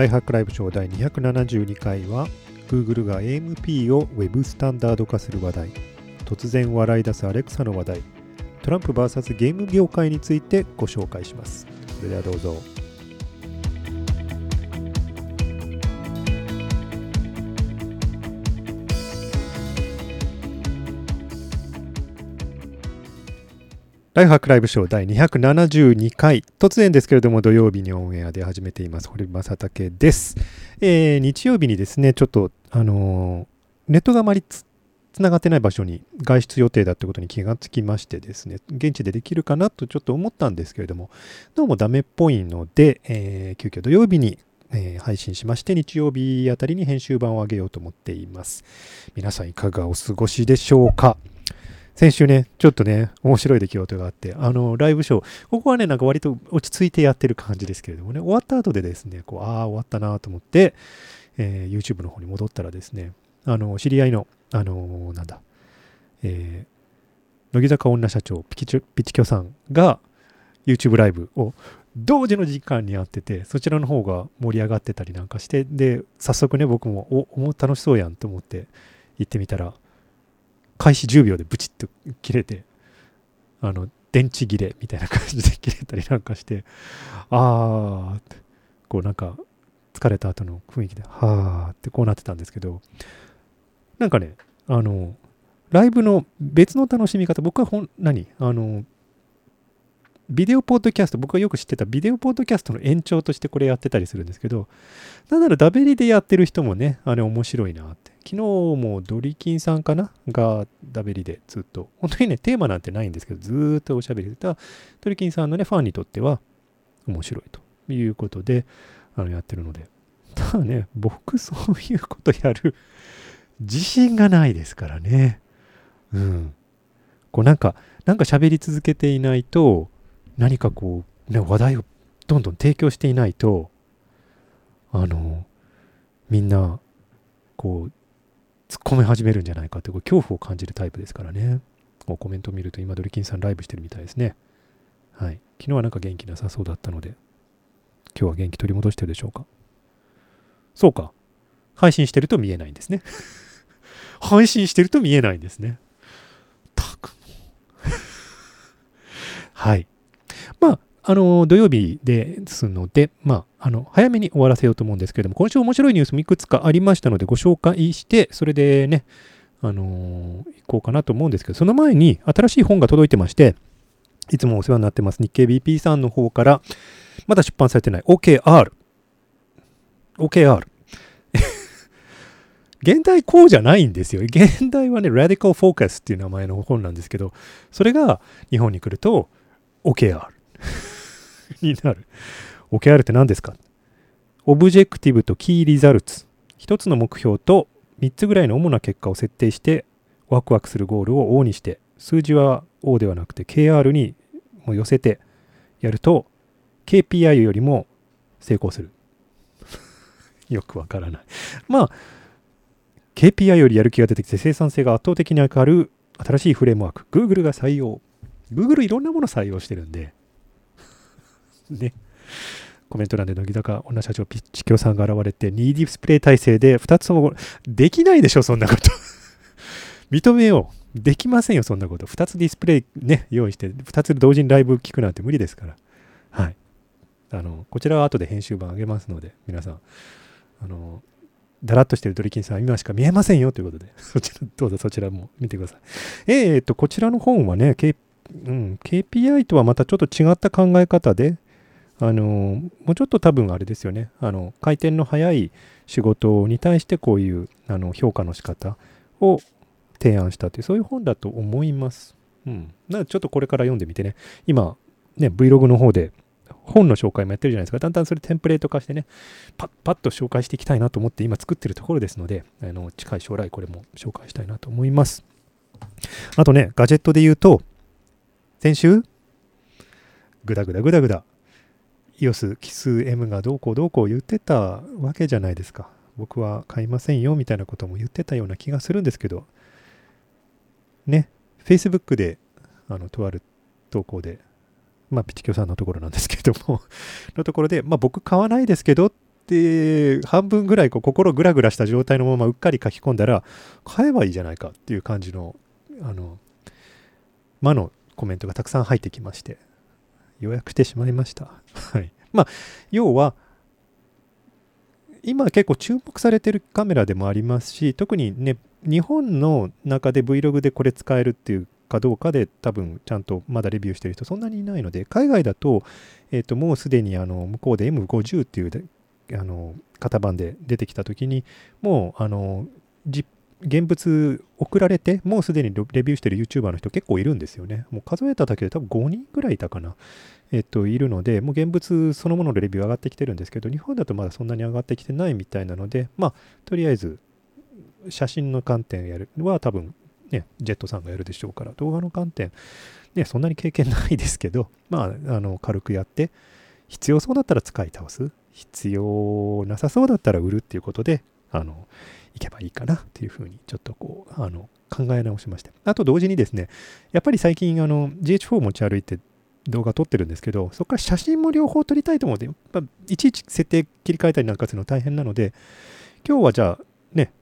ライハックライブショー第272回は Google が AMP を Web スタンダード化する話題。突然笑い出すアレクサの話題。トランプ VS ゲーム業界についてご紹介します。それではどうぞ。ライフハックライブショー第272回。突然ですけれども、土曜日にオンエアで始めています。堀正武です。えー、日曜日にですね、ちょっと、あのー、ネットがあまりつながってない場所に外出予定だってことに気がつきましてですね、現地でできるかなとちょっと思ったんですけれども、どうもダメっぽいので、えー、急遽土曜日にえー、配信しまして、日曜日あたりに編集版を上げようと思っています。皆さんいかがお過ごしでしょうか？先週ね、ちょっとね、面白い出来事があって、あの、ライブショー、ここはね、なんか割と落ち着いてやってる感じですけれどもね、終わった後でですね、こう、ああ、終わったなと思って、えー、YouTube の方に戻ったらですね、あの、知り合いの、あのー、なんだ、えー、乃木坂女社長、ピチピチキョさんが YouTube ライブを同時の時間にやってて、そちらの方が盛り上がってたりなんかして、で、早速ね、僕も、お、楽しそうやんと思って行ってみたら、開始10秒でブチッと切れて、あの、電池切れみたいな感じで切れたりなんかして、あーって、こうなんか、疲れた後の雰囲気で、はーってこうなってたんですけど、なんかね、あの、ライブの別の楽しみ方、僕はほん、何あの、ビデオポッドキャスト、僕がよく知ってたビデオポッドキャストの延長としてこれやってたりするんですけど、なんならダベリでやってる人もね、あれ面白いなって。昨日もドリキンさんかながダベリでずっと、本当にね、テーマなんてないんですけど、ずっとおしゃべりしてたドリキンさんのね、ファンにとっては面白いということで、あのやってるので。ただね、僕そういうことやる自信がないですからね。うん。こうなんか、なんか喋り続けていないと、何かこう、ね、話題をどんどん提供していないと、あの、みんな、こう、突っ込み始めるんじゃないかって、こう恐怖を感じるタイプですからね。コメントを見ると、今、ドリキンさんライブしてるみたいですね。はい。昨日はなんか元気なさそうだったので、今日は元気取り戻してるでしょうか。そうか。配信してると見えないんですね。配信してると見えないんですね。たく。はい。まあ、あの、土曜日ですので、まあ、あの、早めに終わらせようと思うんですけれども、今週面白いニュースもいくつかありましたので、ご紹介して、それでね、あのー、行こうかなと思うんですけど、その前に新しい本が届いてまして、いつもお世話になってます日経 BP さんの方から、まだ出版されてない OKR。OKR。現代こうじゃないんですよ。現代はね、Radical Focus っていう名前の本なんですけど、それが日本に来ると OKR。になる。OKR って何ですか？オブジェクティブとキーリザルツ。一つの目標と3つぐらいの主な結果を設定してワクワクするゴールを O にして数字は O ではなくて KR にも寄せてやると KPI よりも成功する。よくわからない。まあ KPI よりやる気が出てきて生産性が圧倒的に上がる新しいフレームワーク。Google が採用。Google いろんなもの採用してるんで、ね。コメント欄で乃木坂女社長ピッチキョさんが現れて2ディスプレイ体制で2つともできないでしょ、そんなこと 認めよう。できませんよ、そんなこと。2つディスプレイね、用意して、2つ同時にライブ聞くなんて無理ですから。はい。あの、こちらは後で編集版上げますので、皆さん、あの、だらっとしてるドリキンさん今しか見えませんよということで、そ ちら、どうぞそちらも見てください。えー、っと、こちらの本はね、K うん、KPI とはまたちょっと違った考え方で、あのもうちょっと多分あれですよねあの回転の速い仕事に対してこういうあの評価の仕方を提案したというそういう本だと思います。うん、なちょっとこれから読んでみてね今ね Vlog の方で本の紹介もやってるじゃないですか。だんだんそれテンプレート化してね、パッパッと紹介していきたいなと思って今作ってるところですので、あの近い将来これも紹介したいなと思います。あとね、ガジェットで言うと、先週、ぐだぐだぐだぐだ EOS 奇数 M がどうこうどうこう言ってたわけじゃないですか。僕は買いませんよみたいなことも言ってたような気がするんですけど、ね、Facebook で、あの、とある投稿で、まあ、ピチキョさんのところなんですけども のところで、まあ、僕買わないですけどっで、半分ぐらいこう心グラグラした状態のままうっかり書き込んだら、買えばいいじゃないかっていう感じの、あの、魔のコメントがたくさん入ってきまして、予約してしまいました。はい。まあ、要は、今結構注目されてるカメラでもありますし、特にね、日本の中で Vlog でこれ使えるっていうかどうかで多分ちゃんとまだレビューしてる人そんなにいないので、海外だと、えっ、ー、と、もうすでにあの向こうで M50 っていうあの型番で出てきた時に、もうあの現物送られて、もうすでにレビューしてる YouTuber の人結構いるんですよね。もう数えただけで多分5人ぐらいいたかな。えっと、いるので、もう現物そのもののレビュー上がってきてるんですけど、日本だとまだそんなに上がってきてないみたいなので、まあ、とりあえず、写真の観点やるは多分、ね、ジェットさんがやるでしょうから、動画の観点、ね、そんなに経験ないですけど、まあ、あの、軽くやって、必要そうだったら使い倒す。必要なさそうだったら売るっていうことで、あの、いけばいいかなっていうふうに、ちょっとこう、あの、考え直しまして。あと同時にですね、やっぱり最近、あの、GH4 持ち歩いて動画撮ってるんですけど、そこから写真も両方撮りたいと思うので、やっぱいちいち設定切り替えたりなんかするの大変なので、今日はじゃあね、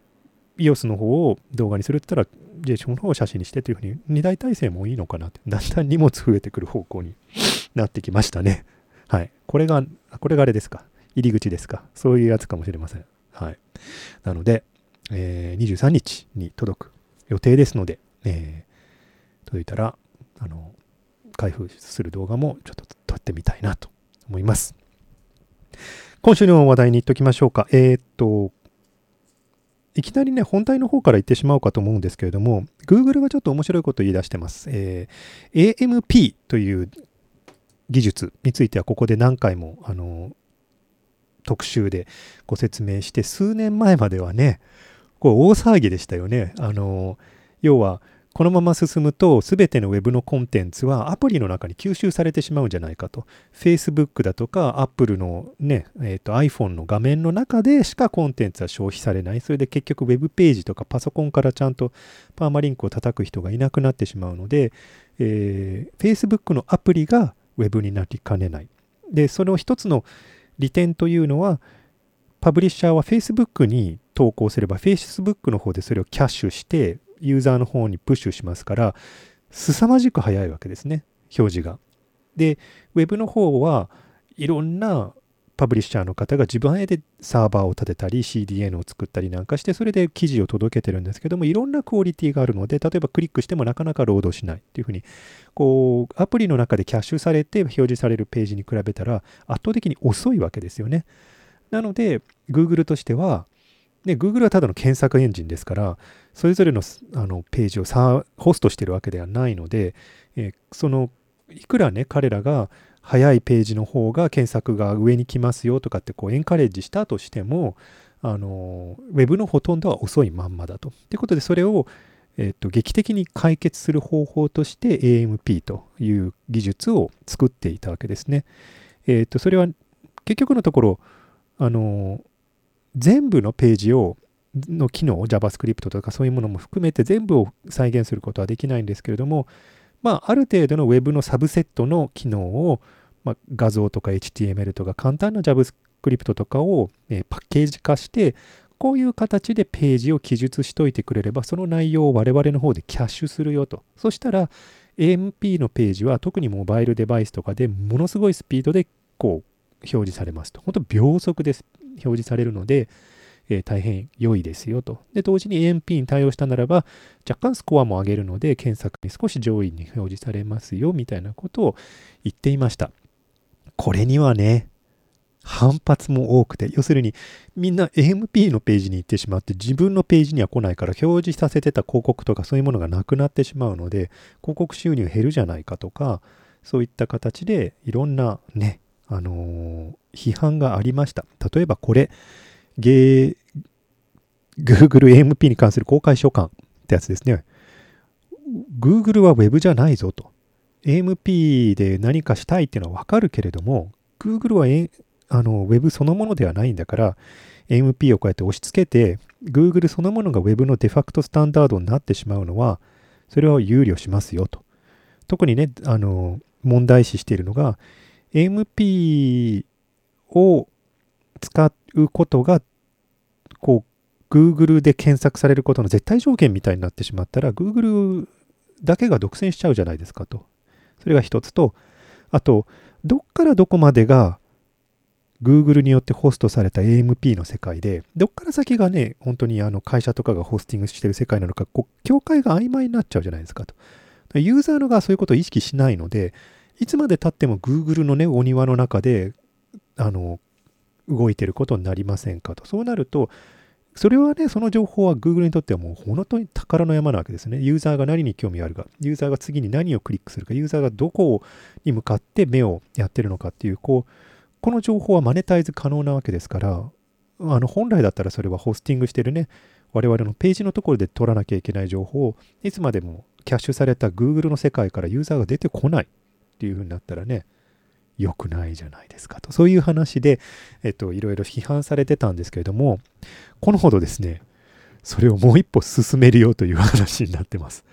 EOS の方を動画にするって言ったら、JH の方を写真にしてというふうに、2台体制もいいのかなって、だんだん荷物増えてくる方向に なってきましたね。はい。これが、これがあれですか？入り口ですか？そういうやつかもしれません。はい。なので、えー、23日に届く予定ですので、えー、届いたら、あの、開封する動画もちょっと撮ってみたいなと思います。今週の話題に行っときましょうか。えー、っと、いきなりね、本題の方から言ってしまおうかと思うんですけれども、Google がちょっと面白いことを言い出してます。えー、AMP という技術についてはここで何回も、あの、特集でご説明して、数年前まではね、こう大騒ぎでしたよね。あの、要は、このまま進むと全ての Web のコンテンツはアプリの中に吸収されてしまうんじゃないかと。Facebook だとか Apple のね、えー、と iPhone の画面の中でしかコンテンツは消費されない。それで結局 Web ページとかパソコンからちゃんとパーマリンクを叩く人がいなくなってしまうので、えー、Facebook のアプリが Web になりかねない。で、その一つの利点というのは、パブリッシャーは Facebook に投稿すれば Facebook の方でそれをキャッシュしてユーザーの方にプッシュしますから、凄まじく早いわけですね、表示が。で、Web の方はいろんなパブリッシャーの方が自分でサーバーを立てたり CDN を作ったりなんかしてそれで記事を届けてるんですけどもいろんなクオリティがあるので例えばクリックしてもなかなかロードしないっていうふうにこうアプリの中でキャッシュされて表示されるページに比べたら圧倒的に遅いわけですよねなので Google としてはね、Google はただの検索エンジンですから、それぞれのあのページをホストしてるわけではないので、えー、そのいくらね、彼らが早いページの方が検索が上に来ますよとかってこうエンカレッジしたとしても、あのウェブのほとんどは遅いまんまだと。ということで、それを、えーと、劇的に解決する方法として AMP という技術を作っていたわけですね。えっ、と、それは結局のところ、あの全部のページをの機能を、JavaScript とかそういうものも含めて全部を再現することはできないんですけれども、まあ、ある程度の Web のサブセットの機能を、まあ、画像とか HTML とか簡単な JavaScript とかを、えパッケージ化して、こういう形でページを記述しといてくれれば、その内容を我々の方でキャッシュするよと。そしたら、AMP のページは特にモバイルデバイスとかでものすごいスピードでこう表示されますと。本当秒速です表示されるので、えー、大変良いですよと。で、同時に AMP に対応したならば、若干スコアも上げるので、検索に少し上位に表示されますよ、みたいなことを言っていました。これにはね、反発も多くて、要するにみんな AMP のページに行ってしまって自分のページには来ないから表示させてた広告とかそういうものがなくなってしまうので広告収入減るじゃないかとかそういった形でいろんなねあのー、批判がありました。例えばこれ、ゲー、Google AMP に関する公開書簡ってやつですね。Google は Web じゃないぞと。AMP で何かしたいっていうのはわかるけれども、Google は、A、あの Web そのものではないんだから、AMP をこうやって押し付けて、Google そのものが Web のデファクトスタンダードになってしまうのは、それは憂慮しますよと。特にね、あの、問題視しているのが、AMP を使うことが、こう、Google で検索されることの絶対条件みたいになってしまったら、Google だけが独占しちゃうじゃないですかと。それが一つと、あと、どっからどこまでが Google によってホストされた AMP の世界で、どっから先がね、本当にあの会社とかがホスティングしてる世界なのか、こう境界が曖昧になっちゃうじゃないですかと。ユーザーのがそういうことを意識しないので、いつまでたっても Google のね、お庭の中で、あの、動いてることになりませんかと。そうなると、それはね、その情報は Google にとってはもう本当に宝の山なわけですね。ユーザーが何に興味あるか、ユーザーが次に何をクリックするか、ユーザーがどこに向かって目をやってるのかっていう、こう、この情報はマネタイズ可能なわけですから、あの本来だったらそれはホスティングしてるね、我々のページのところで取らなきゃいけない情報をいつまでもキャッシュされた Google の世界からユーザーが出てこないっていう風になったらね、良くないじゃないですかと。そういう話で、えっと、いろいろ批判されてたんですけれども、このほどですね、それをもう一歩進めるよという話になってます。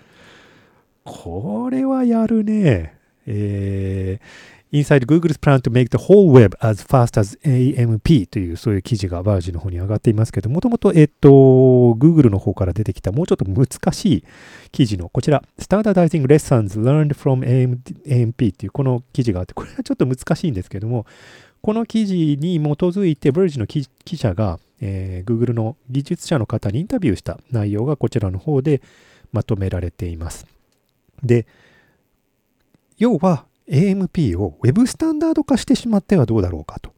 これはやるね。えー、Inside Google's plan to make the whole web as fast as AMP というそういう記事がバージの方に上がっていますけど、もともと、えっと、Google の方から出てきたもうちょっと難しい記事のこちら、Standardizing Lessons Learned from AMP っていうこの記事があって、これはちょっと難しいんですけども、この記事に基づいて、バージの記者が、えー、Google の技術者の方にインタビューした内容がこちらの方でまとめられています。で、要は、AMP を Web スタンダード化してしまってはどうだろうかと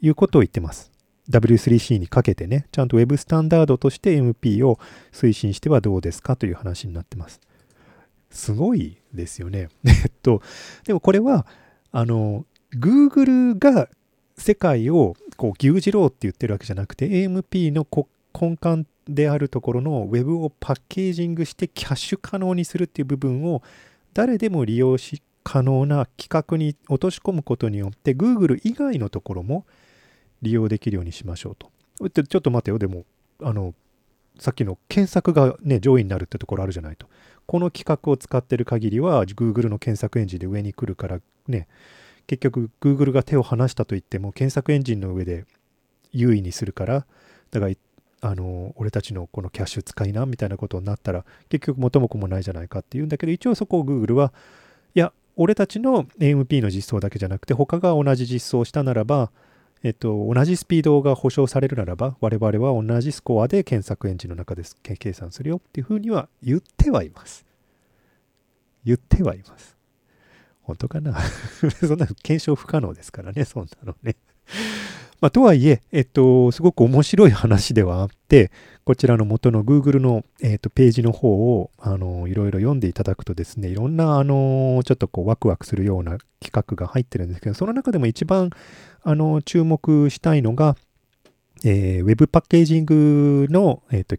いうことを言ってます。W3C にかけてね、ちゃんと Web スタンダードとして MP を推進してはどうですかという話になってます。すごいですよね。えっと、でもこれは、あの、Google が世界をこう牛耳ろうって言ってるわけじゃなくて、AMP の根幹であるところの Web をパッケージングしてキャッシュ可能にするっていう部分を誰でも利用し可能な規格に落とし込むことによって Google 以外のところも利用できるようにしましょうと。ちょっと待てよ、でも、あの、さっきの検索がね、上位になるってところあるじゃないと。この規格を使ってる限りは Google の検索エンジンで上に来るからね、結局 Google が手を離したと言っても検索エンジンの上で優位にするから、だからあの俺たちのこのキャッシュ使いなみたいなことになったら結局元も子もないじゃないかっていうんだけど一応そこを Google はいや俺たちの AMP の実装だけじゃなくて、他が同じ実装したならば、えっと、同じスピードが保証されるならば、我々は同じスコアで検索エンジンの中で計算するよっていうふうには言ってはいます。言ってはいます。本当かな？そんな検証不可能ですからね、そんなのねまあ、とはいえ、えっと、すごく面白い話ではあって、こちらの元の Google の、えっと、ページの方を、あの、いろいろ読んでいただくとですね、いろんな、あの、ちょっとこう、ワクワクするような企画が入ってるんですけど、その中でも一番、あの、注目したいのが、えー、Web パッケージングの、えっと、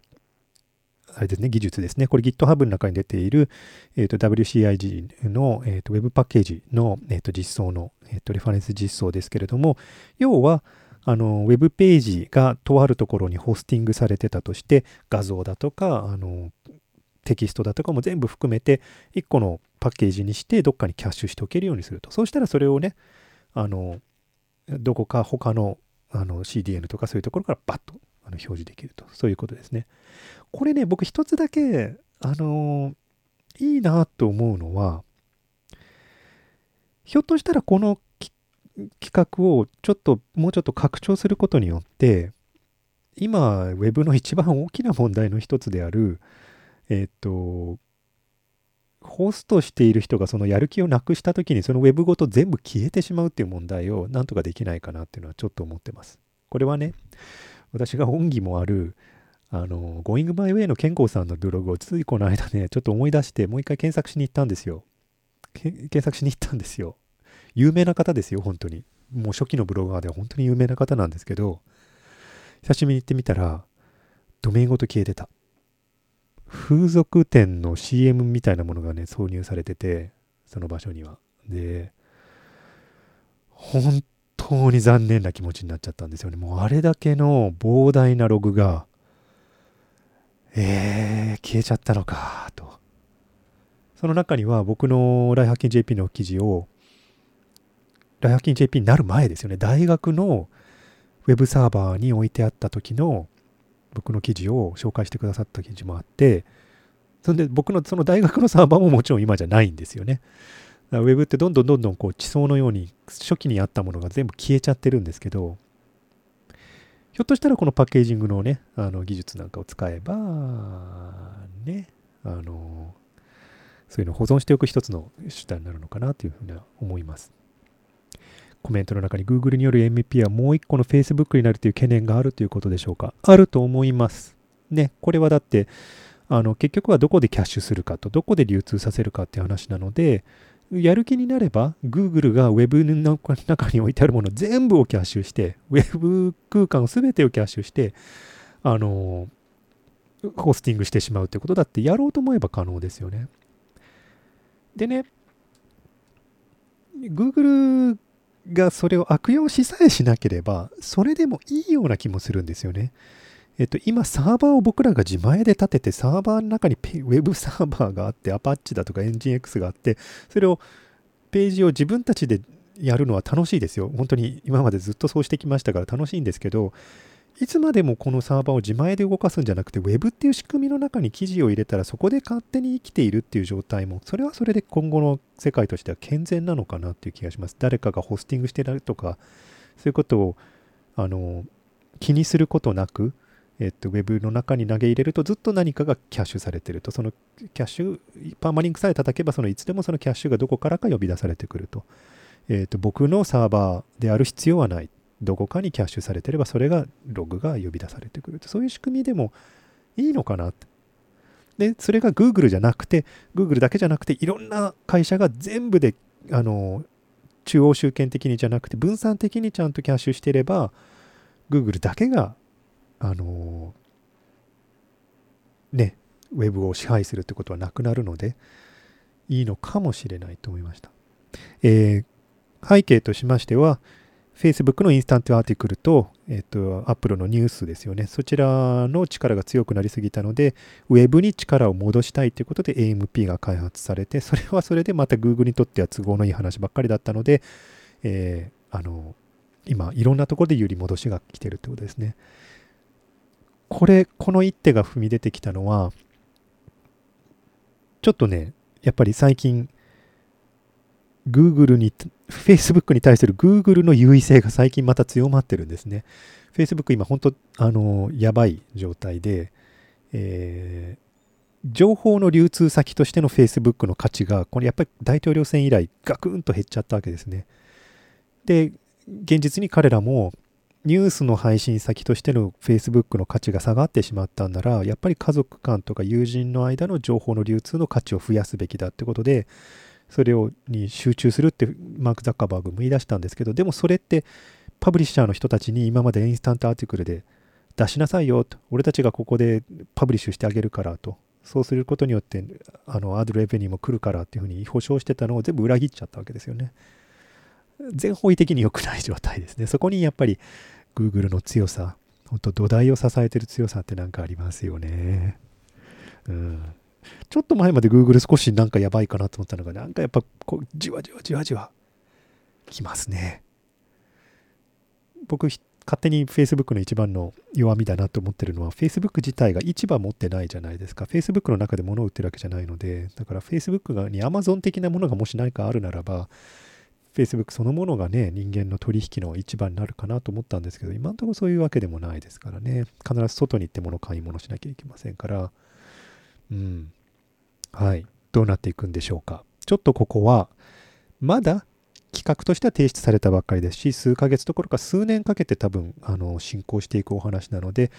あれですね、技術ですね。これ GitHub の中に出ている、えーと、WCIG の、えーと、Web パッケージの、えーと、実装の、えー、とレファレンス実装ですけれども、要は、あの、ウェブページがとあるところにホスティングされてたとして、画像だとか、あの、テキストだとかも全部含めて、1個のパッケージにして、どっかにキャッシュしておけるようにすると。そうしたらそれをね、あの、どこか他のあの CDN とかそういうところからバッとあの表示できると。そういうことですね。これね、僕一つだけ、あのいいなと思うのは、ひょっとしたらこの企画をちょっともうちょっと拡張することによって今 Web の一番大きな問題の一つであるえっ、とホストしている人がそのやる気をなくした時にその Web ごと全部消えてしまうっていう問題をなんとかできないかなっていうのはちょっと思ってます。これはね私が恩義もあるあの Going My Way の健康さんのブログをついこの間ねちょっと思い出してもう一回検索しに行ったんですよ。検索しに行ったんですよ。有名な方ですよ、本当に。もう初期のブロガーでは本当に有名な方なんですけど、久しぶりに行ってみたら、ドメインごと消えてた。風俗店の CM みたいなものがね、挿入されてて、その場所には。で、本当に残念な気持ちになっちゃったんですよね。もうあれだけの膨大なログが、えー、消えちゃったのか、と。その中には僕のライハッキン JP の記事を大学院 JP になる前ですよね。大学のウェブサーバーに置いてあった時の僕の記事を紹介してくださった記事もあって、そんで僕のその大学のサーバーももちろん今じゃないんですよね。ウェブってどんどんどんどんこう地層のように初期にあったものが全部消えちゃってるんですけど、ひょっとしたらこのパッケージングのね、あの技術なんかを使えば、ね、あの、そういうのを保存しておく一つの手段になるのかなというふうには思います。コメントの中に Google による MP はもう一個の Facebook になるという懸念があるということでしょうか？あると思います。ね、これはだって、あの結局はどこでキャッシュするかと、どこで流通させるかっていう話なので、やる気になれば、Google が Web の中に置いてあるもの全部をキャッシュして、Web 空間全てをキャッシュして、あの、ホスティングしてしまうということだってやろうと思えば可能ですよね。でね、Google がそれを悪用しさえしなければ、それでもいいような気もするんですよね。えっと、今、サーバーを僕らが自前で立てて、サーバーの中にウェブサーバーがあって、アパッチだとかエンジン X があって、それを、ページを自分たちでやるのは楽しいですよ。本当に今までずっとそうしてきましたから楽しいんですけど、いつまでもこのサーバーを自前で動かすんじゃなくて、Web っていう仕組みの中に記事を入れたら、そこで勝手に生きているっていう状態も、それはそれで今後の世界としては健全なのかなっていう気がします。誰かがホスティングしてるとか、そういうことをあの気にすることなく、えっと、Web の中に投げ入れるとずっと何かがキャッシュされてると、そのキャッシュ、パーマリンクさえ叩けば、そのいつでもそのキャッシュがどこからか呼び出されてくると。えっと、僕のサーバーである必要はない。どこかにキャッシュされてれば、それがログが呼び出されてくると。そういう仕組みでもいいのかなって。で、それが Google じゃなくて、Google だけじゃなくて、いろんな会社が全部で、あの、中央集権的にじゃなくて、分散的にちゃんとキャッシュしてれば、Google だけがあのね、ウェブを支配するってことはなくなるので、いいのかもしれないと思いました。えー、背景としましては、Facebook のインスタントアーティクルと、えっ、と、Apple のニュースですよね。そちらの力が強くなりすぎたので、ウェブに力を戻したいということで AMP が開発されて、それはそれでまた Google にとっては都合のいい話ばっかりだったので、えー、あの、今、いろんなところで揺り戻しが来てるってことですね。これ、この一手が踏み出てきたのは、ちょっとね、やっぱり最近、Google に、Facebook に対する Google の優位性が最近また強まってるんですね。Facebook 今本当、あの、やばい状態で、えー、情報の流通先としての Facebook の価値が、これやっぱり大統領選以来ガクンと減っちゃったわけですね。で、現実に彼らもニュースの配信先としての Facebook の価値が下がってしまったんなら、やっぱり家族間とか友人の間の情報の流通の価値を増やすべきだってことで、それをに集中するってマーク・ザッカーバーグも言い出したんですけど、でもそれってパブリッシャーの人たちに今までインスタントアーティクルで出しなさいよと、俺たちがここでパブリッシュしてあげるからと、そうすることによってあのアドレベニーも来るからっていうふうに保証してたのを全部裏切っちゃったわけですよね。全方位的に良くない状態ですね。そこにやっぱり Google の強さ、本当土台を支えてる強さってなんかありますよね。うん。ちょっと前まで Google 少しなんかやばいかなと思ったのが、なんかやっぱこうじわじわじわじわきますね。僕、勝手に Facebook の一番の弱みだなと思ってるのは、Facebook 自体が市場持ってないじゃないですか。Facebook の中で物を売ってるわけじゃないので、だから Facebook に Amazon 的なものがもし何かあるならば、Facebook そのものがね、人間の取引の一番になるかなと思ったんですけど、今のとこそういうわけでもないですからね。必ず外に行って物買い物しなきゃいけませんから、うん。はい。どうなっていくんでしょうか。ちょっとここは、まだ企画としては提出されたばっかりですし、数ヶ月どころか数年かけて多分、あの、進行していくお話なので、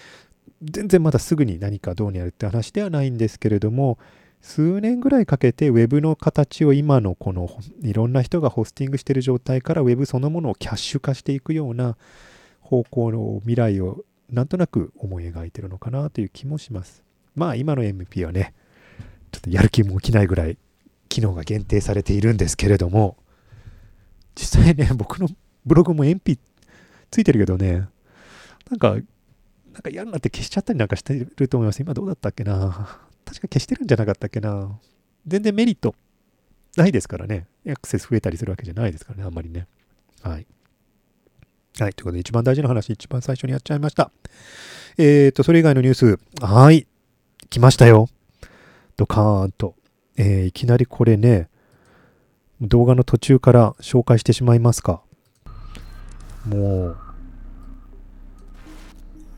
全然まだすぐに何かどうにやるって話ではないんですけれども、数年ぐらいかけて Web の形を今のこのいろんな人がホスティングしている状態から Web そのものをキャッシュ化していくような方向の未来をなんとなく思い描いてるのかなという気もします。まあ今の MP はね、ちょっとやる気も起きないぐらい機能が限定されているんですけれども、実際ね、僕のブログも MP ついてるけどね、なんか、なんか嫌になって消しちゃったりなんかしてると思います。今どうだったっけな確か消してるんじゃなかったっけな。全然メリットないですからね。アクセス増えたりするわけじゃないですからね、あんまりね。はい。はい。ということで、一番大事な話、一番最初にやっちゃいました。えっ、と、それ以外のニュース、はい。来ましたよ。ドカーンと。えー、いきなりこれね、動画の途中から紹介してしまいますか。もう、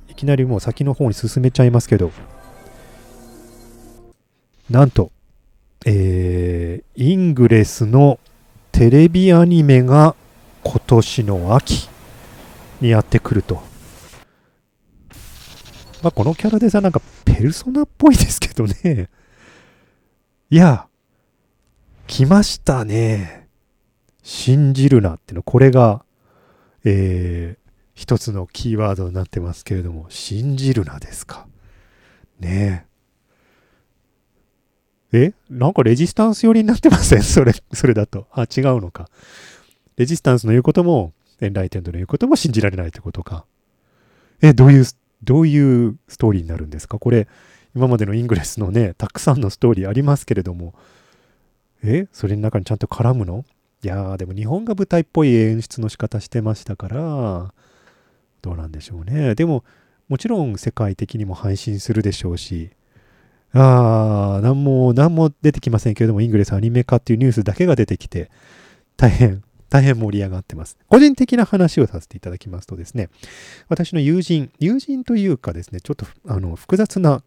いきなりもう先の方に進めちゃいますけど、なんと、えー、イングレスのテレビアニメが今年の秋にやってくると。まあ、このキャラデザなんかペルソナっぽいですけどね。いや、来ましたね。信じるなっての、これが、えー、一つのキーワードになってますけれども、信じるなですか。ねえ。えなんかレジスタンス寄りになってません？それ、それだと。あ、違うのか。レジスタンスの言うことも、エンライテンドの言うことも信じられないってことか。え、どういう、どういうストーリーになるんですか？これ、今までのイングレスのね、たくさんのストーリーありますけれども、え？それの中にちゃんと絡むの？いやー、でも日本が舞台っぽい演出の仕方してましたから、どうなんでしょうね。でも、もちろん世界的にも配信するでしょうし、あー、なんも、なんも出てきませんけれども、イングレスアニメ化っていうニュースだけが出てきて、大変大変盛り上がってます。個人的な話をさせていただきますとですね、私の友人、友人というかですね、ちょっとあの複雑な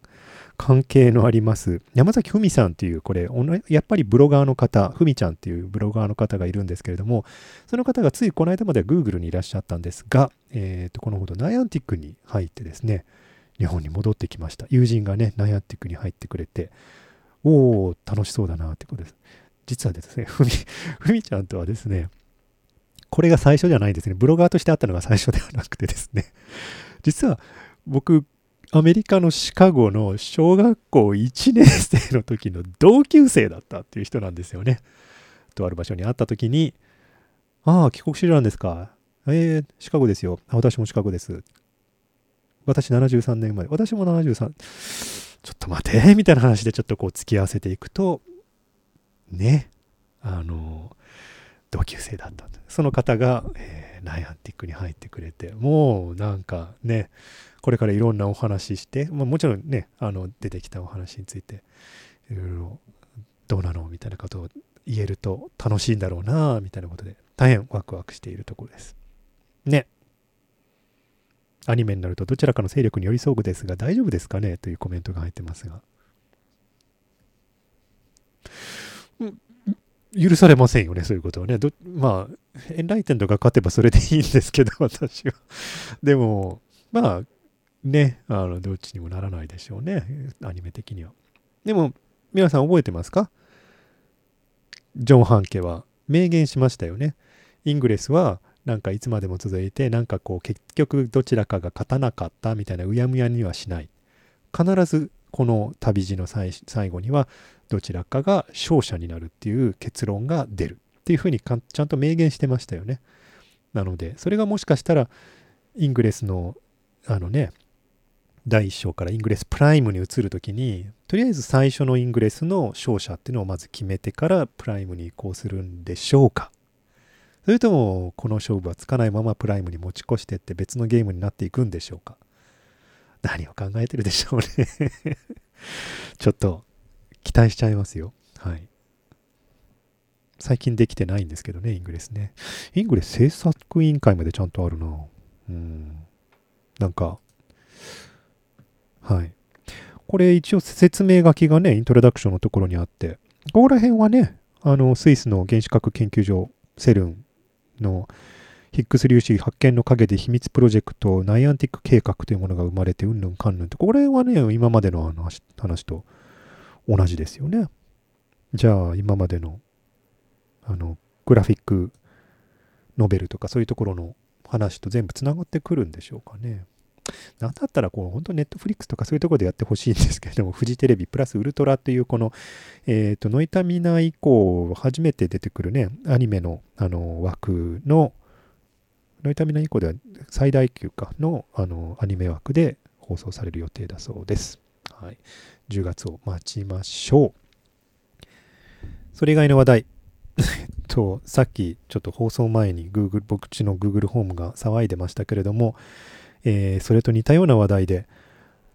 関係のあります、山崎文さんという、これ、やっぱりブロガーの方、ふみちゃんっていうブロガーの方がいるんですけれども、その方がついこの間までは Google にいらっしゃったんですが、えー、とこのほどナイアンティックに入ってですね、日本に戻ってきました。友人がね、ナイアンティックに入ってくれて、おお、楽しそうだなってことです。実はですね、ふみ、ふみちゃんとはですね、これが最初じゃないですね。ブロガーとしてあったのが最初ではなくてですね。実は僕、アメリカのシカゴの小学校1年生の時の同級生だったっていう人なんですよね。とある場所に会った時に、ああ、帰国子女なんですか。えー、シカゴですよ。私もシカゴです。私73年前。私も73。ちょっと待て、みたいな話でちょっとこう付き合わせていくと、ね、あの、同級生だったその方が、えー、ナイアンティックに入ってくれてもうなんかねこれからいろんなお話しして、まあ、もちろんねあの出てきたお話についていろいろどうなのみたいなことを言えると楽しいんだろうなみたいなことで大変ワクワクしているところです。ね。アニメになるとどちらかの勢力に寄り添うですが大丈夫ですかね？というコメントが入ってますが。許されませんよね、そういうことはね。まあ、エンライテントが勝てばそれでいいんですけど、私は。でも、まあ、ね、あの、どっちにもならないでしょうね、アニメ的には。でも、皆さん覚えてますか？ジョン・ハンケは明言しましたよね。イングレスは、なんかいつまでも続いて、なんかこう、結局どちらかが勝たなかったみたいなうやむやにはしない。必ずこの旅路の最後にはどちらかが勝者になるっていう結論が出るっていうふうにちゃんと明言してましたよね。なのでそれがもしかしたらイングレスのあのね第1章からイングレスプライムに移る時にとりあえず最初のイングレスの勝者っていうのをまず決めてからプライムに移行するんでしょうかそれともこの勝負はつかないままプライムに持ち越してって別のゲームになっていくんでしょうか何を考えてるでしょうね ちょっと期待しちゃいますよ。はい。最近できてないんですけどね、イングレスね。イングレス制作委員会までちゃんとあるな。うん。なんか、はい。これ一応説明書きがね、イントロダクションのところにあって、ここら辺はね、あの、スイスの原子核研究所、セルンのヒックス粒子発見の陰で秘密プロジェクト、ナイアンティック計画というものが生まれて、うんぬんかんぬんって、ここら辺はね、今までの話と同じですよね。じゃあ今までのあのグラフィックノベルとかそういうところの話と全部つながってくるんでしょうかね。なんだったらこう本当ネットフリックスとかそういうところでやってほしいんですけれども、フジテレビプラスウルトラっていうこの、えっ、ー、と、ノイタミナ以降初めて出てくるね、アニメのあの枠の、ノイタミナ以降では最大級かのあのアニメ枠で放送される予定だそうです。はい。10月を待ちましょう。それ以外の話題。と、さっきちょっと放送前に Google、僕ちの Google ホームが騒いでましたけれども、えー、それと似たような話題で、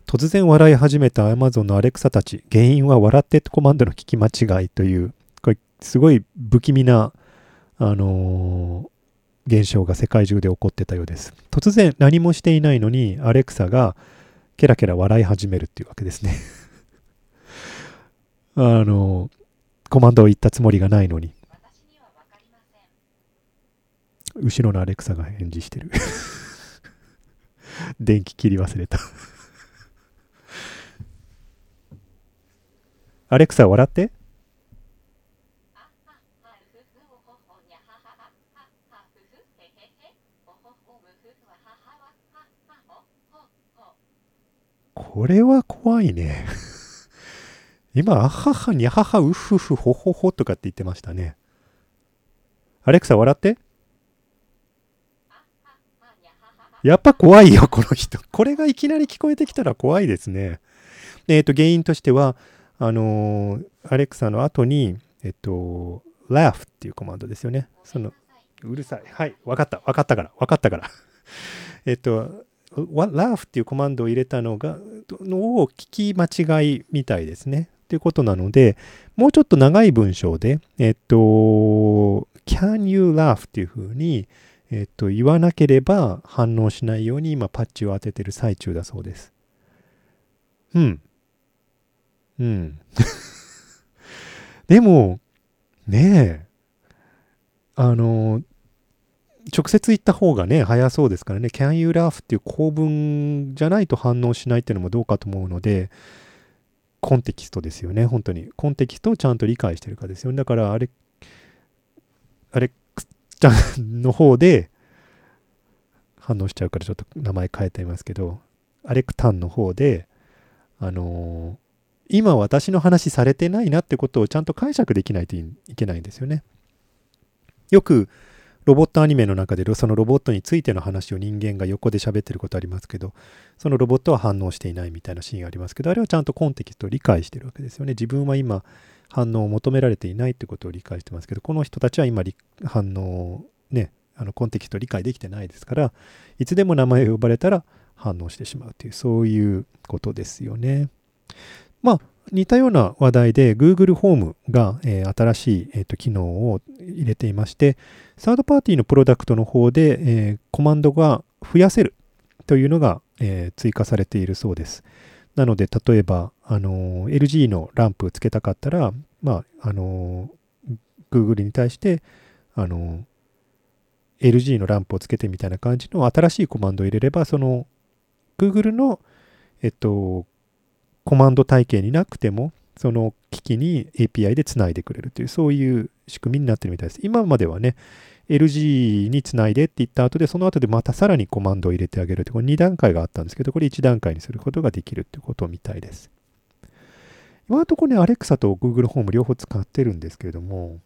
突然笑い始めた Amazon のアレクサたち、原因は笑ってコマンドの聞き間違いという、これすごい不気味な、あのー、現象が世界中で起こってたようです。突然何もしていないのに、アレクサがケラケラ笑い始めるっていうわけですね あの、コマンドを言ったつもりがないのに。後ろのアレクサが返事してる 電気切り忘れたアレクサ笑ってこれは怖いね 今、あはは、にゃはは、うふふ、ほほほとかって言ってましたね。アレクサ笑ってやっぱ怖いよ、この人。これがいきなり聞こえてきたら怖いですね。えっ、ー、と、原因としては、あのー、アレクサの後に、えっと、laugh っていうコマンドですよね。その、うるさい。はい、わかった、わかったから、わかったから。えっと、laugh っていうコマンドを入れたのが、のを聞き間違いみたいですね。ということなので、もうちょっと長い文章で、えっと、can you laugh っていうふうに、えっと、言わなければ反応しないように今パッチを当ててる最中だそうです。うん。うん。でも、ねえ、あの、直接言った方がね、早そうですからね、can you laugh? っていう構文じゃないと反応しないっていうのもどうかと思うので、コンテキストですよね、本当に。コンテキストをちゃんと理解してるかですよね。だから、あれ、あれ、ちゃんの方で反応しちゃうからちょっと名前変えてみますけど、アレクタンの方で、あのー、今私の話されてないなってことをちゃんと解釈できないといけないんですよね。よくロボットアニメの中でそのロボットについての話を人間が横で喋ってることありますけど、そのロボットは反応していないみたいなシーンありますけど、あれはちゃんとコンテキストを理解してるわけですよね。自分は今反応を求められていないってことを理解してますけど、この人たちは今反応をね、あのコンテキストを理解できてないですから、いつでも名前を呼ばれたら反応してしまうという、そういうことですよね。まあ、似たような話題で Google ホームが、えー、新しい、えーと、機能を入れていまして、サードパーティーのプロダクトの方で、えー、コマンドが増やせるというのが、えー、追加されているそうです。なので、例えば、あの LG のランプをつけたかったら、まあ、あの Google に対して、あの LG のランプをつけてみたいな感じの新しいコマンドを入れれば、その Google の、えっと、コマンド体系になくても、その機器に API でつないでくれるという、そういう仕組みになってるみたいです。今まではね、LG につないでって言った後で、その後でまたさらにコマンドを入れてあげるという、これ2段階があったんですけど、これ1段階にすることができるってことみたいです。今のところね、Alexa と Google ホーム両方使ってるんですけれども、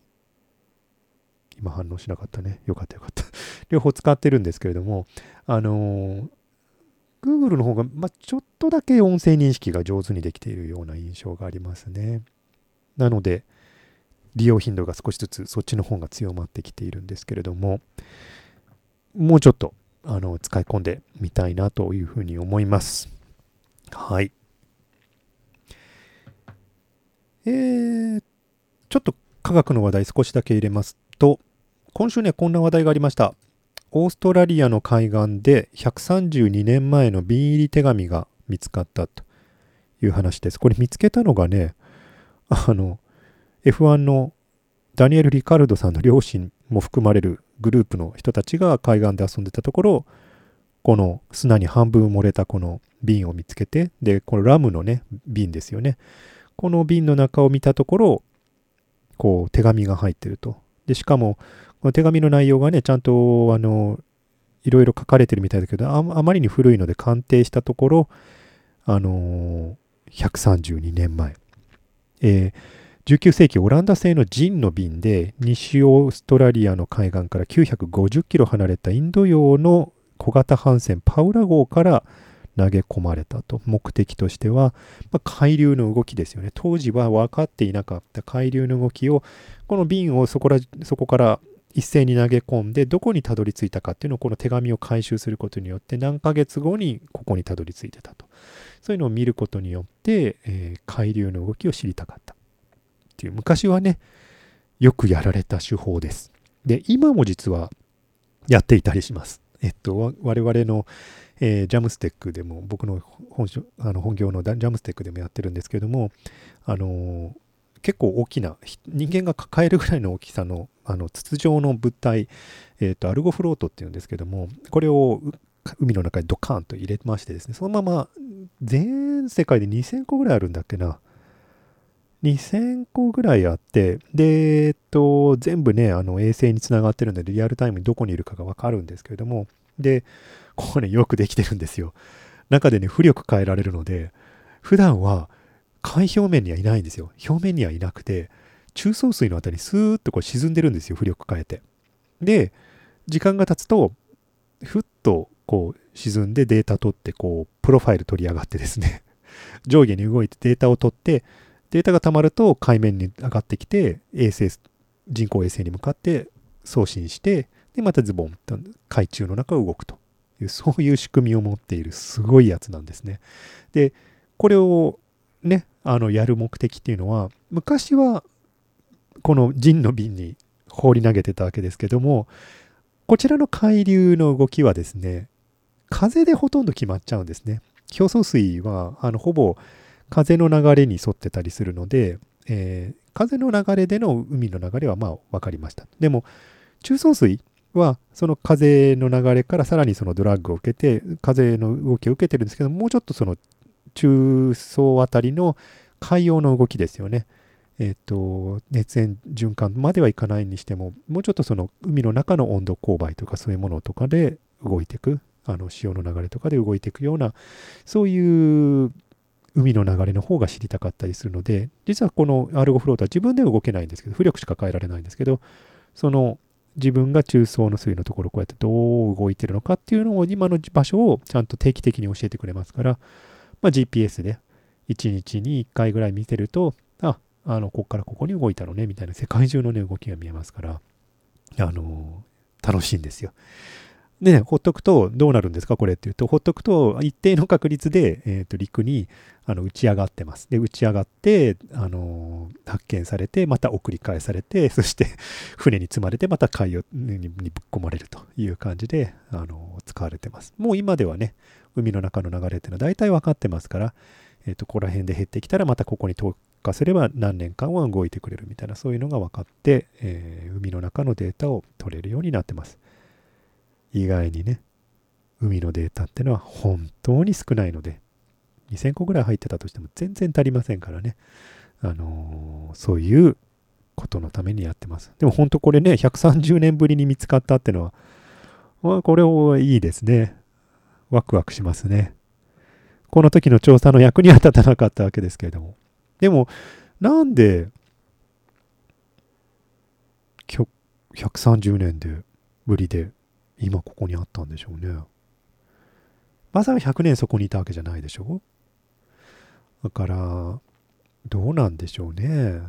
今反応しなかったね。よかったよかった。両方使ってるんですけれども、あのー、Google の方が、まあ、ちょっとだけ音声認識が上手にできているような印象がありますね。なので、利用頻度が少しずつそっちの方が強まってきているんですけれども、もうちょっとあの使い込んでみたいなというふうに思います。はい。えー、ちょっと科学の話題少しだけ入れますと、今週ね、こんな話題がありました。オーストラリアの海岸で132年前の瓶入り手紙が見つかったという話です。これ見つけたのがね、あの、F1 のダニエル・リカルドさんの両親も含まれるグループの人たちが海岸で遊んでたところ、この砂に半分漏れたこの瓶を見つけて、で、このラムのね、瓶ですよね。この瓶の中を見たところ、こう手紙が入ってると。で、しかも、この手紙の内容がね、ちゃんと、あの、いろいろ書かれてるみたいだけど、あまりに古いので鑑定したところ、あのー132年前。えー、19世紀オランダ製のジンの瓶で西オーストラリアの海岸から950キロ離れたインド洋の小型帆船パウラ号から投げ込まれたと目的としては、まあ、海流の動きですよね当時は分かっていなかった海流の動きをこの瓶をそこらそこから一斉に投げ込んでどこにたどり着いたかっていうのをこの手紙を回収することによって何ヶ月後にここにたどり着いてたと。そういうのを見ることによって、えー、海流の動きを知りたかったっていう。昔はねよくやられた手法です。で今も実はやっていたりします。えっと我々のえー、ジャムステックでも僕の本あの本業のジャムステックでもやってるんですけども、あのー、結構大きな人間が抱えるぐらいの大きさの あの筒状の物体、えーと、アルゴフロートっていうんですけどもこれを海の中にドカーンと入れましてですねそのまま全世界で2000個ぐらいあるんだっけな。2000個ぐらいあってで、えっと、全部ねあの衛星につながってるのでリアルタイムにどこにいるかがわかるんですけれどもでこれよくできてるんですよ。中でね浮力変えられるので普段は海表面にはいないんですよ。表面にはいなくて中層水のあたりにスーッとこう沈んでるんですよ浮力変えて。で時間が経つとふっとこう沈んでデータ取ってこうプロファイル取り上がってですね。上下に動いてデータを取ってデータが溜まると海面に上がってきて衛星人工衛星に向かって送信してでまたズボンと海中の中を動くというそういう仕組みを持っているすごいやつなんですね。でこれをねあのやる目的っていうのは昔はこのジンの瓶に放り投げてたわけですけどもこちらの海流の動きはですね風でほとんど決まっちゃうんですね。表層水はあのほぼ風の流れに沿ってたりするので、えー、風の流れでの海の流れはまあ分かりました。でも中層水はその風の流れからさらにそのドラッグを受けて風の動きを受けてるんですけどもうちょっとその中層あたりの海洋の動きですよね。えっ、ー、と、熱塩循環まではいかないにしても、もうちょっとその海の中の温度勾配とかそういうものとかで動いていく、あの潮の流れとかで動いていくような、そういう海の流れの方が知りたかったりするので、実はこのアルゴフロートは自分では動けないんですけど、浮力しか変えられないんですけど、その自分が中層の水のところこうやってどう動いてるのかっていうのを今の場所をちゃんと定期的に教えてくれますから、まあ、GPS で1日に1回ぐらい見てると、あ、あの、ここからここに動いたのね、みたいな世界中のね、動きが見えますから、あのー、楽しいんですよ。でね、ほっとくとどうなるんですかこれっていうと、ほっとくと一定の確率で、えー、と陸にあの打ち上がってます。で、打ち上がって、あのー、発見されて、また送り返されて、そして船に積まれて、また海洋にぶっ込まれるという感じで、あのー、使われてます。もう今ではね、海の中の流れっていうのは大体分かってますから、えっ、と、ここら辺で減ってきたら、またここに投下すれば何年間は動いてくれるみたいな、そういうのが分かって、えー、海の中のデータを取れるようになってます。意外にね、海のデータってのは本当に少ないので、2000個ぐらい入ってたとしても全然足りませんからね、あのー、そういうことのためにやってます。でも本当これね、130年ぶりに見つかったってのは、あ、これはいいですね。ワクワクしますね。この時の調査の役には立たなかったわけですけれども。でも、なんで、130年でぶりで今ここにあったんでしょうね。まさか100年そこにいたわけじゃないでしょだから、どうなんでしょうね。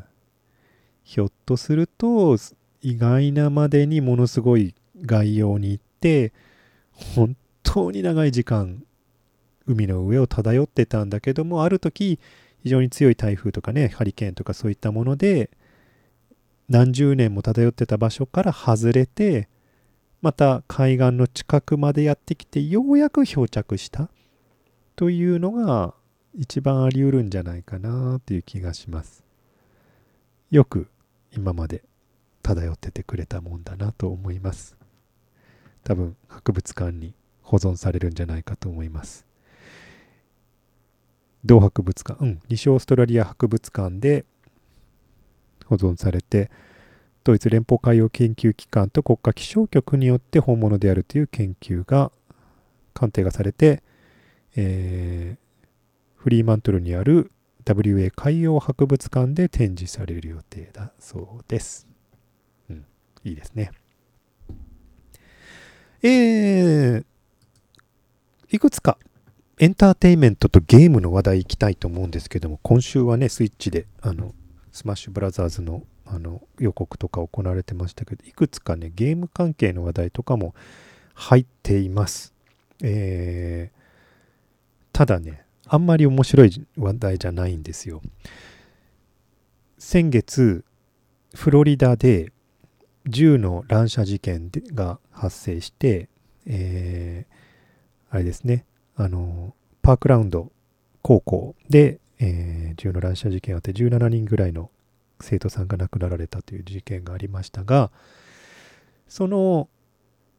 ひょっとすると、意外なまでにものすごい概要に行って、本当に長い時間、海の上を漂ってたんだけども、ある時、非常に強い台風とかね、ハリケーンとかそういったもので、何十年も漂ってた場所から外れて、また海岸の近くまでやってきてようやく漂着したというのが一番あり得るんじゃないかなという気がします。よく今まで漂っててくれたもんだなと思います。多分博物館に保存されるんじゃないかと思います。同博物館、うん、西オーストラリア博物館で保存されて、ドイツ連邦海洋研究機関と国家気象局によって本物であるという研究が鑑定がされて、えー、フリーマントルにある WA 海洋博物館で展示される予定だそうです。うん、いいですね。えー、いくつかエンターテインメントとゲームの話題いきたいと思うんですけども、今週はね、スイッチで、あの、スマッシュブラザーズのあの予告とか行われてましたけど、いくつかね、ゲーム関係の話題とかも入っています。えー、ただね、あんまり面白い話題じゃないんですよ。先月、フロリダで銃の乱射事件が発生して、えー、あれですね、あの、パークラウンド高校で、えー、銃の乱射事件あって17人ぐらいの生徒さんが亡くなられたという事件がありましたが、その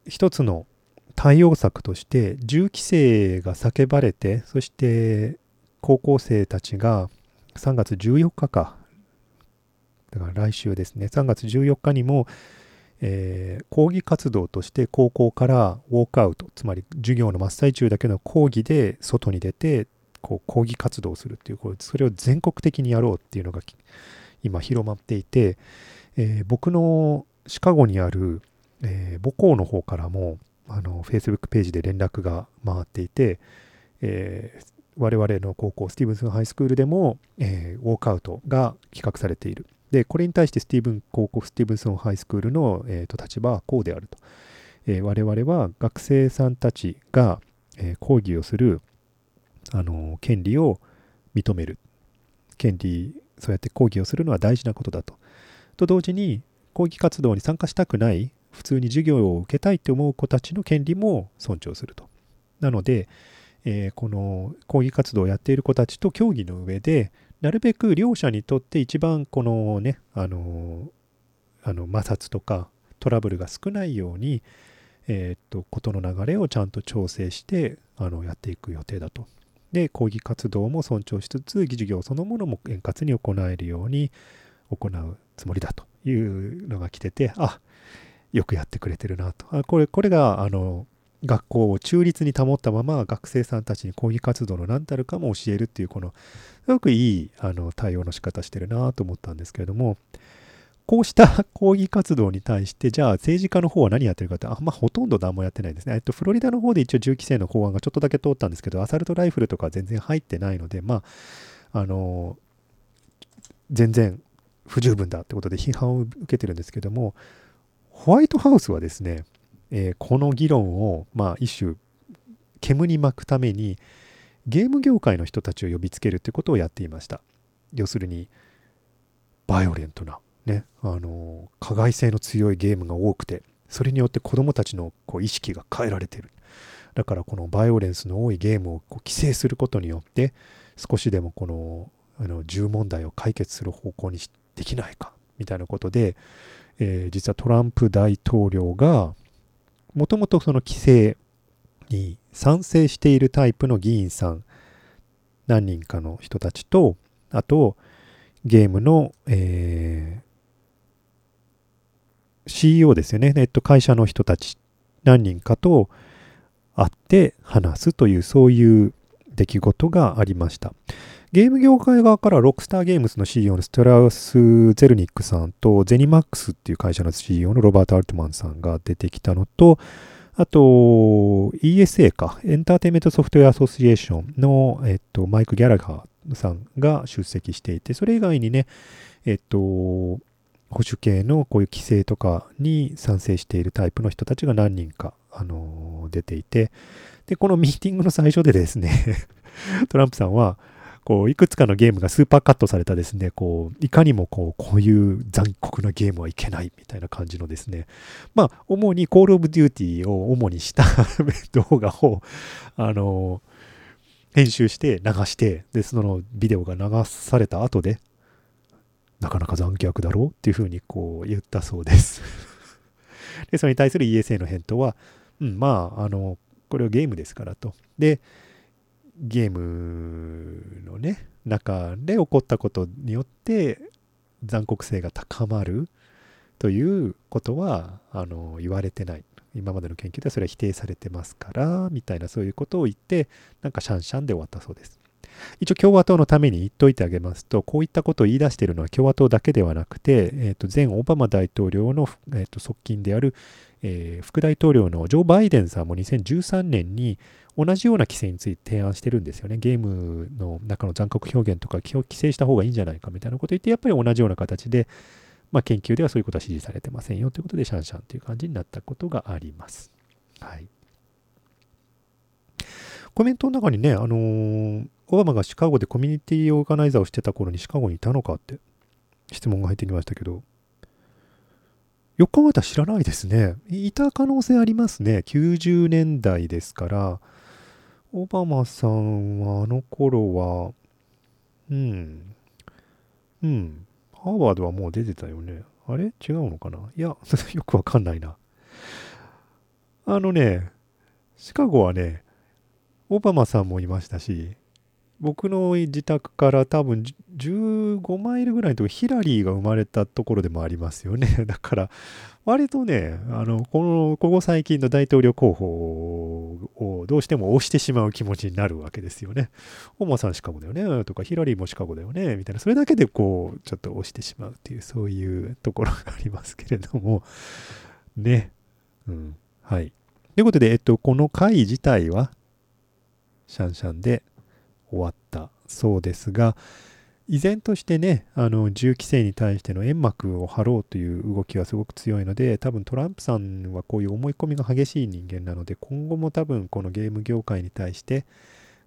一つの対応策として銃規制が叫ばれて、そして高校生たちが3月14日か、だから来週ですね、3月14日にも、えー、抗議活動として高校からウォークアウトつまり授業の真っ最中だけの講義で外に出てこう抗議活動をするっていうそれを全国的にやろうっていうのが今広まっていて、えー、僕のシカゴにある、えー、母校の方からもあの Facebook ページで連絡が回っていて、えー、我々の高校スティーブンスンハイスクールでも、えー、ウォークアウトが企画されている。で、これに対してスティーブン高校スティーブンソンハイスクールの、えーと、立場はこうであると。えー、我々は学生さんたちが、えー、抗議をする、あの権利を認める。権利、そうやって抗議をするのは大事なことだと。と同時に、抗議活動に参加したくない、普通に授業を受けたいと思う子たちの権利も尊重すると。なので、えー、この抗議活動をやっている子たちと協議の上で、なるべく両者にとって一番このね、あの、あの摩擦とかトラブルが少ないように、えー、っと、ことの流れをちゃんと調整して、あの、やっていく予定だと。で、抗議活動も尊重しつつ、授業そのものも円滑に行えるように行うつもりだというのが来てて、あ、よくやってくれてるなと。あこれ、これが、あの、学校を中立に保ったまま学生さんたちに抗議活動の何たるかも教えるっていうこのすごくいいあの対応の仕方してるなと思ったんですけれどもこうした抗議活動に対してじゃあ政治家の方は何やってるかってあんまほとんど何もやってないですね。えっとフロリダの方で一応銃規制の法案がちょっとだけ通ったんですけどアサルトライフルとか全然入ってないのでまああの全然不十分だってことで批判を受けてるんですけどもホワイトハウスはですねえー、この議論を、まあ、一種煙に巻くためにゲーム業界の人たちを呼びつけるということをやっていました。要するにバイオレントな、ね、あの加害性の強いゲームが多くてそれによって子どもたちのこう意識が変えられてる。だからこのバイオレンスの多いゲームをこう規制することによって少しでもこのあの銃問題を解決する方向にできないかみたいなことで、えー、実はトランプ大統領がもともとその規制に賛成しているタイプの議員さん何人かの人たちとあとゲームの、えー、CEO ですよね。ネット会社の人たち何人かと会って話すというそういう出来事がありました。ゲーム業界側からロックスターゲームズの CEO のストラウス・ゼルニックさんとゼニマックスっていう会社の CEO のロバート・アルトマンさんが出てきたのと、あと、ESA か、エンターテイメントソフトウェアアソシエーションの、えっと、マイク・ギャラガーさんが出席していて、それ以外にね、えっと、保守系のこういう規制とかに賛成しているタイプの人たちが何人か、あの出ていて、で、このミーティングの最初でですね トランプさんは、こう、いくつかのゲームがスーパーカットされたですね、こう、いかにもこう、こういう残酷なゲームはいけないみたいな感じのですね、まあ、主にコールオブデューティーを主にした 動画を、あの、編集して流して、で、そのビデオが流された後で、なかなか残虐だろうっていうふうにこう言ったそうですで、それに対する ESA の返答は、うん、まあ、あの、これはゲームですからと。で、ゲームのね中で起こったことによって残酷性が高まるということはあの言われてない。今までの研究ではそれは否定されてますからみたいなそういうことを言ってなんかシャンシャンで終わったそうです。一応共和党のために言っといてあげますと、こういったことを言い出しているのは共和党だけではなくて、えー、と前オバマ大統領の、えー、と側近である、えー、副大統領のジョー・バイデンさんも2013年に同じような規制について提案してるんですよね。ゲームの中の残酷表現とか規制した方がいいんじゃないかみたいなことを言って、やっぱり同じような形で、まあ、研究ではそういうことは支持されてませんよということで、シャンシャンという感じになったことがあります。はい。コメントの中にね、あのー、オバマがシカゴでコミュニティオーガナイザーをしてた頃にシカゴにいたのかって質問が入ってきましたけど、よく考えたら知らないですね。いた可能性ありますね。90年代ですから、オバマさんはあの頃は、うん、うん、ハーバードはもう出てたよね。あれ？違うのかな？いや、よくわかんないな。あのね、シカゴはね、オバマさんもいましたし、僕の自宅から多分15マイルぐらいのとこヒラリーが生まれたところでもありますよね。だから、割とね、あの、この、ここ最近の大統領候補をどうしても押してしまう気持ちになるわけですよね。オマさんシカゴだよねとか、ヒラリーもシカゴだよねみたいな、それだけでこう、ちょっと押してしまうっていう、そういうところがありますけれども、ね。うん。はい。ということで、えっと、この回自体は、シャンシャンで終わったそうですが依然としてねあの銃規制に対しての煙幕を張ろうという動きはすごく強いので多分トランプさんはこういう思い込みが激しい人間なので今後も多分このゲーム業界に対して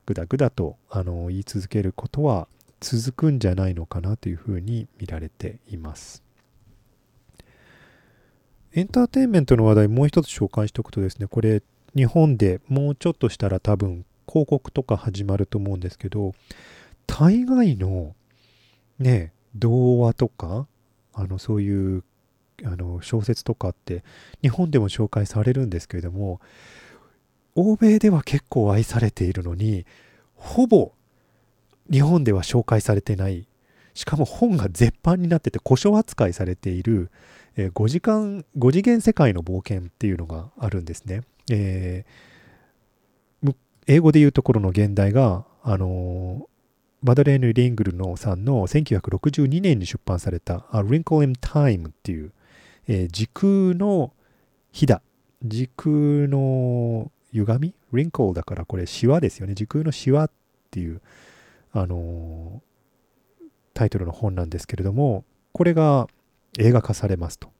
グダグダとあの言い続けることは続くんじゃないのかなというふうに見られています。エンターテインメントの話題もう一つ紹介しておくとですねこれ日本でもうちょっとしたら多分広告とか始まると思うんですけど大概のね童話とかあのそういうあの小説とかって日本でも紹介されるんですけれども欧米では結構愛されているのにほぼ日本では紹介されてないしかも本が絶版になってて故障扱いされている、えー、5時間5次元世界の冒険っていうのがあるんですね。えー英語で言うところの現代が、あのマドレーヌ・リングルのさんの1962年に出版された「A Wrinkle in Time」っていう、えー、時空のひだ。時空の歪み ?Wrinkle だからこれシワですよね。時空のシワっていう、あのー、タイトルの本なんですけれどもこれが映画化されますと。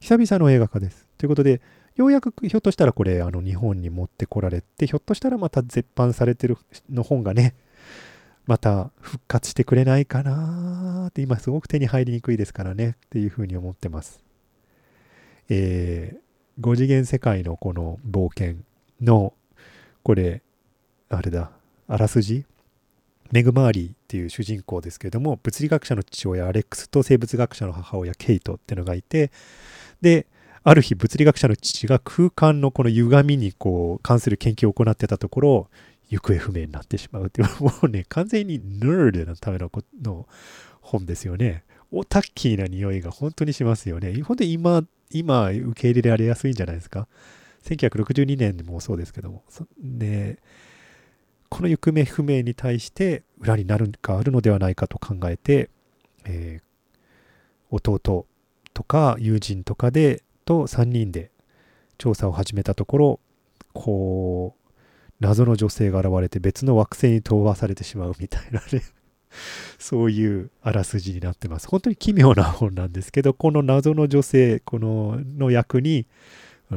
久々の映画化です。ということでようやくひょっとしたらこれあの日本に持ってこられてひょっとしたらまた絶版されてるの本がねまた復活してくれないかなって今すごく手に入りにくいですからねっていうふうに思ってます。えー、5次元世界のこの冒険のこれあれだあらすじ？メグ・マーリーっていう主人公ですけれども物理学者の父親アレックスと生物学者の母親ケイトっていうのがいてである日物理学者の父が空間のこの歪みにこう関する研究を行ってたところ行方不明になってしまうっていうもうね完全にヌードのためのの本ですよね。オタッキーな匂いが本当にしますよね。本当に今今受け入れられやすいんじゃないですか。1962年もそうですけども。でこの行方不明に対して裏になるかあるのではないかと考えて、えー、弟とか友人とかでと3人で調査を始めたところこう謎の女性が現れて別の惑星に飛ばされてしまうみたいなね そういうあらすじになってます。本当に奇妙な本なんですけど、この謎の女性、このの役に、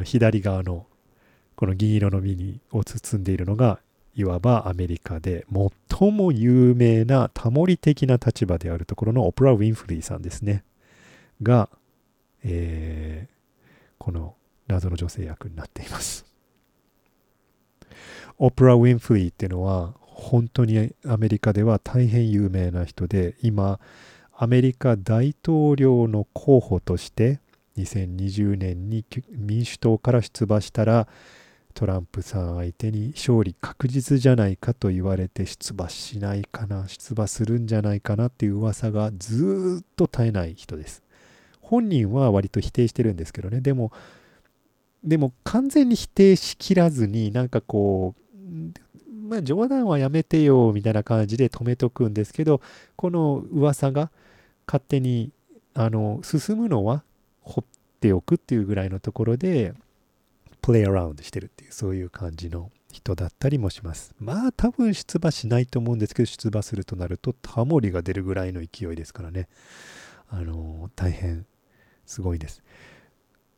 左側のこの銀色の実を包んでいるのが、いわばアメリカで最も有名なタモリ的な立場であるところのオプラ・ウィンフリーさんですね。が、えこの謎の女性役になっています。オプラ・ウィンフリーっていうのは本当にアメリカでは大変有名な人で今アメリカ大統領の候補として2020年に民主党から出馬したらトランプさん相手に勝利確実じゃないかと言われて出馬しないかな出馬するんじゃないかなっていう噂がずっと絶えない人です本人は割と否定してるんですけどね。でもでも完全に否定しきらずになんかこうまあ、冗談はやめてよみたいな感じで止めとくんですけどこの噂が勝手にあの進むのは放っておくっていうぐらいのところでプレイアラウンドしてるっていうそういう感じの人だったりもします。まあ多分出馬しないと思うんですけど出馬するとなるとタモリが出るぐらいの勢いですからね。あの大変すごいです。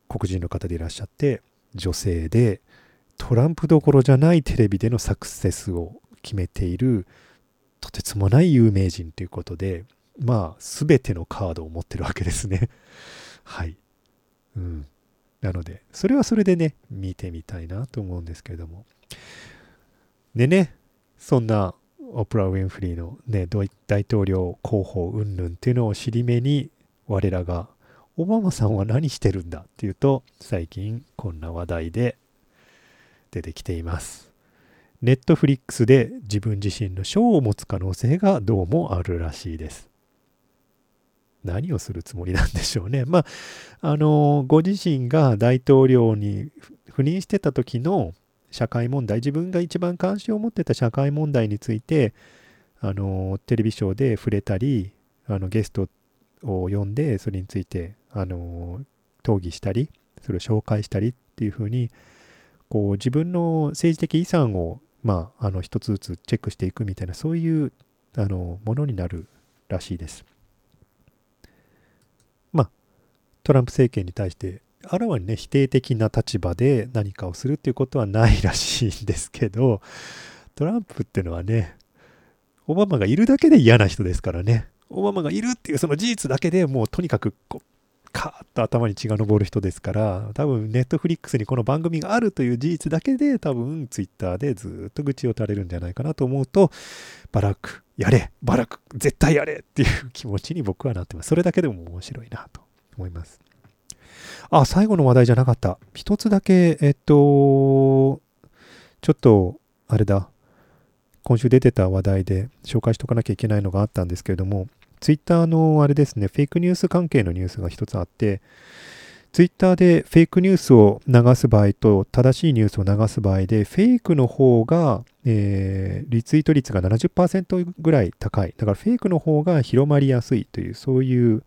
黒人の方でいらっしゃって女性でトランプどころじゃないテレビでのサクセスを決めているとてつもない有名人ということでまあ全てのカードを持ってるわけですね。はい。うん。なのでそれはそれでね見てみたいなと思うんですけれども。でねそんなオプラ・ウィンフリーの、ね、大統領候補云々っていうのを尻目に我らがオバマさんは何してるんだっていうと最近こんな話題で出てきています。ネットフリックスで自分自身の賞を持つ可能性がどうもあるらしいです。何をするつもりなんでしょうね。まあ、あの、ご自身が大統領に赴任してた時の社会問題、自分が一番関心を持ってた社会問題について、あの、テレビショーで触れたり、あの、ゲストを呼んで、それについて、あの、討議したり、それを紹介したりっていうふうに、こう自分の政治的遺産を、まあ、あの一つずつチェックしていくみたいなそういうあのものになるらしいです。まあトランプ政権に対してあらわにね否定的な立場で何かをするっていうことはないらしいんですけどトランプっていうのはねオバマがいるだけで嫌な人ですからねオバマがいるっていうその事実だけでもうとにかくこうカーッと頭に血が上る人ですから、多分ネットフリックスにこの番組があるという事実だけで、多分ツイッターでずっと愚痴を垂れるんじゃないかなと思うと、バラク、やれ、バラク、絶対やれっていう気持ちに僕はなってます。それだけでも面白いなと思います。あ、最後の話題じゃなかった。一つだけ、えっと、ちょっと、あれだ、今週出てた話題で紹介しとかなきゃいけないのがあったんですけれども、ツイッターのあれですね、フェイクニュース関係のニュースが一つあって、ツイッターでフェイクニュースを流す場合と正しいニュースを流す場合で、フェイクの方が、えー、リツイート率が70%ぐらい高い。だからフェイクの方が広まりやすいという、そういう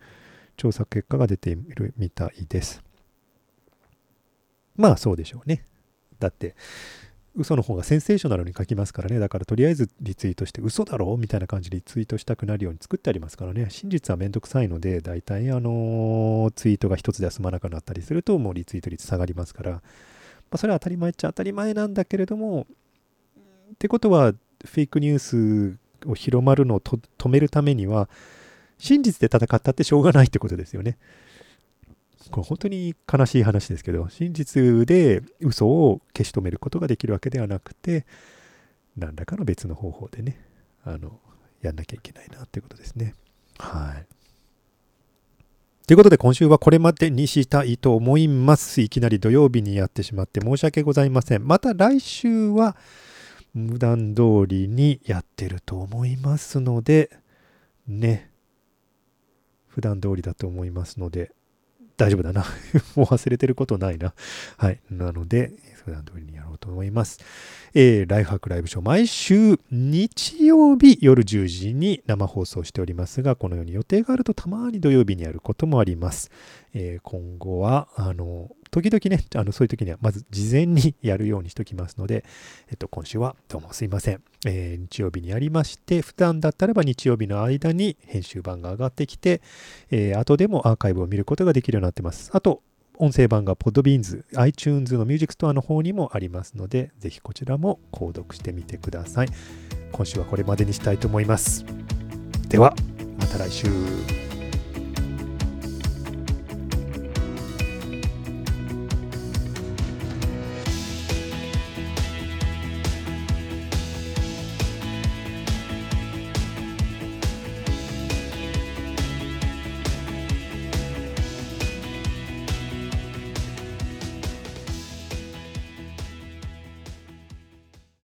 調査結果が出ているみたいです。まあそうでしょうね。だって、嘘の方がセンセーショナルに書きますからね。だからとりあえずリツイートして嘘だろみたいな感じでリツイートしたくなるように作ってありますからね。真実はめんどくさいので、大体あのツイートが一つでは済まなくなったりすると、もうリツイート率下がりますから、まあ、それは当たり前っちゃ当たり前なんだけれども、ってことは、フェイクニュースを広まるのを止めるためには、真実で戦ったってしょうがないってことですよね。これ本当に悲しい話ですけど、真実で嘘を消し止めることができるわけではなくて、何らかの別の方法でね、あの、やんなきゃいけないなっていうことですね。はい。ということで今週はこれまでにしたいと思います。いきなり土曜日にやってしまって申し訳ございません。また来週は無断通りにやってると思いますので、ね、普段通りだと思いますので、大丈夫だな。もう忘れてることないな。はい。なので、普段通りにやろうと思います。えー、ライフハックライブショー、毎週日曜日夜10時に生放送しておりますが、このように予定があるとたまに土曜日にやることもあります。えー、今後は、あの、時々ね、あのそういう時にはまず事前にやるようにしておきますので、えっと、今週はどうもすいません。えー、日曜日にやりまして、普段だったらば日曜日の間に編集版が上がってきて、えー、後でもアーカイブを見ることができるようになってます。あと、音声版が Podbeans、iTunes のミュージックストアの方にもありますので、ぜひこちらも購読してみてください。今週はこれまでにしたいと思います。では、また来週。